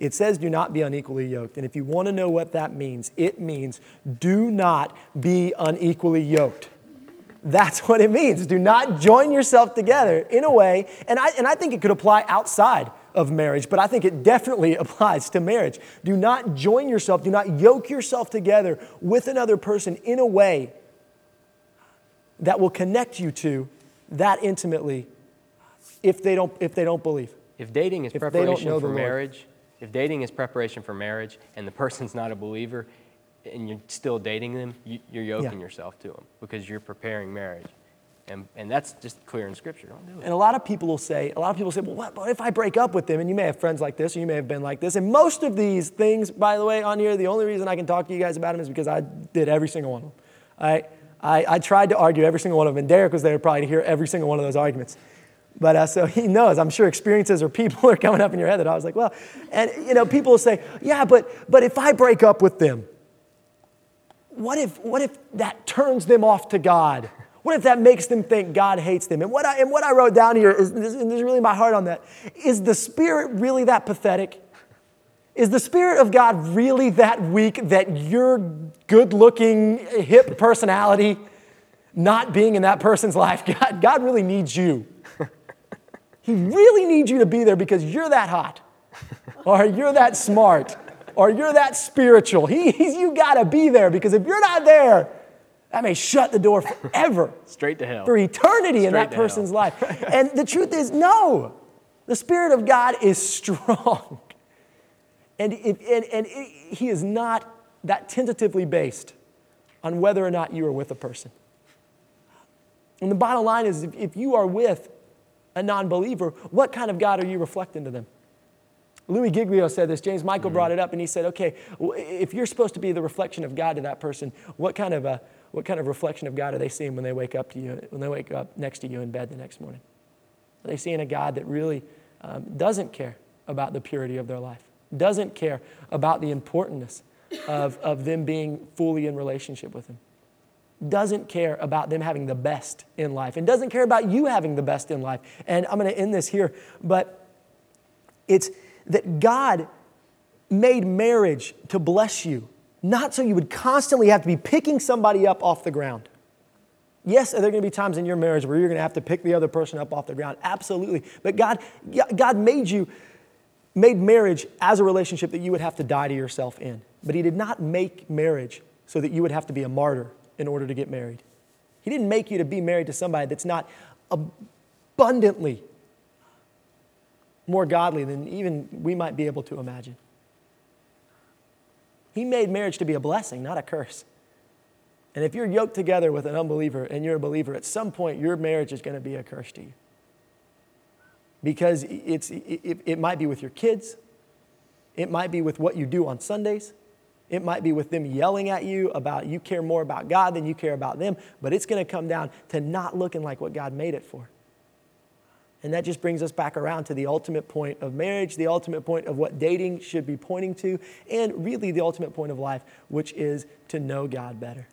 It says, do not be unequally yoked. And if you want to know what that means, it means do not be unequally yoked. That's what it means. Do not join yourself together in a way, and I, and I think it could apply outside of marriage, but I think it definitely applies to marriage. Do not join yourself, do not yoke yourself together with another person in a way that will connect you to that intimately if they don't, if they don't believe. If dating is If preparation for marriage, if dating is preparation for marriage and the person's not a believer and you're still dating them, you, you're yoking Yeah. yourself to them because you're preparing marriage. And, and that's just clear in Scripture. Don't do it. And a lot of people will say, a lot of people say, well, what, what if I break up with them? And you may have friends like this, or you may have been like this. And most of these things, by the way, on here, the only reason I can talk to you guys about them is because I did every single one of them. I, I, I tried to argue every single one of them, and Derek was there probably to hear every single one of those arguments. But uh, so he knows, I'm sure experiences or people are coming up in your head that I was like, well, and you know, people say, yeah, but, but if I break up with them, what if, what if that turns them off to God? What if that makes them think God hates them? And what I, and what I wrote down here is, this is really my heart on that. Is the Spirit really that pathetic? Is the Spirit of God really that weak that your good looking, hip personality not being in that person's life, God, God really needs you? He really needs you to be there because you're that hot, or you're that smart, or you're that spiritual. He, he's, you got to be there because if you're not there, that may shut the door forever, Straight to hell. for eternity in that to hell. person's life. And the truth is, no, the Spirit of God is strong. And, it, and, and it, He is not that tentatively based on whether or not you are with a person. And the bottom line is if, if you are with a non believer, what kind of God are you reflecting to them? Louis Giglio said this. James Michael brought it up, and he said, "Okay, if you're supposed to be the reflection of God to that person, what kind of a what kind of reflection of God are they seeing when they wake up to you when they wake up next to you in bed the next morning? Are they seeing a God that really um, doesn't care about the purity of their life, doesn't care about the importance of, of them being fully in relationship with Him, doesn't care about them having the best in life, and doesn't care about you having the best in life?" And I'm going to end this here, but it's that God made marriage to bless you, not so you would constantly have to be picking somebody up off the ground. Yes, are there going to be times in your marriage where you're going to have to pick the other person up off the ground? Absolutely. But God, God made you, made marriage as a relationship that you would have to die to yourself in. But He did not make marriage so that you would have to be a martyr in order to get married. He didn't make you to be married to somebody that's not abundantly more godly than even we might be able to imagine. He made marriage to be a blessing, not a curse. And if you're yoked together with an unbeliever and you're a believer, at some point your marriage is going to be a curse to you. Because it's, it, it might be with your kids, it might be with what you do on Sundays, it might be with them yelling at you about you care more about God than you care about them, but it's going to come down to not looking like what God made it for. And that just brings us back around to the ultimate point of marriage, the ultimate point of what dating should be pointing to, and really the ultimate point of life, which is to know God better.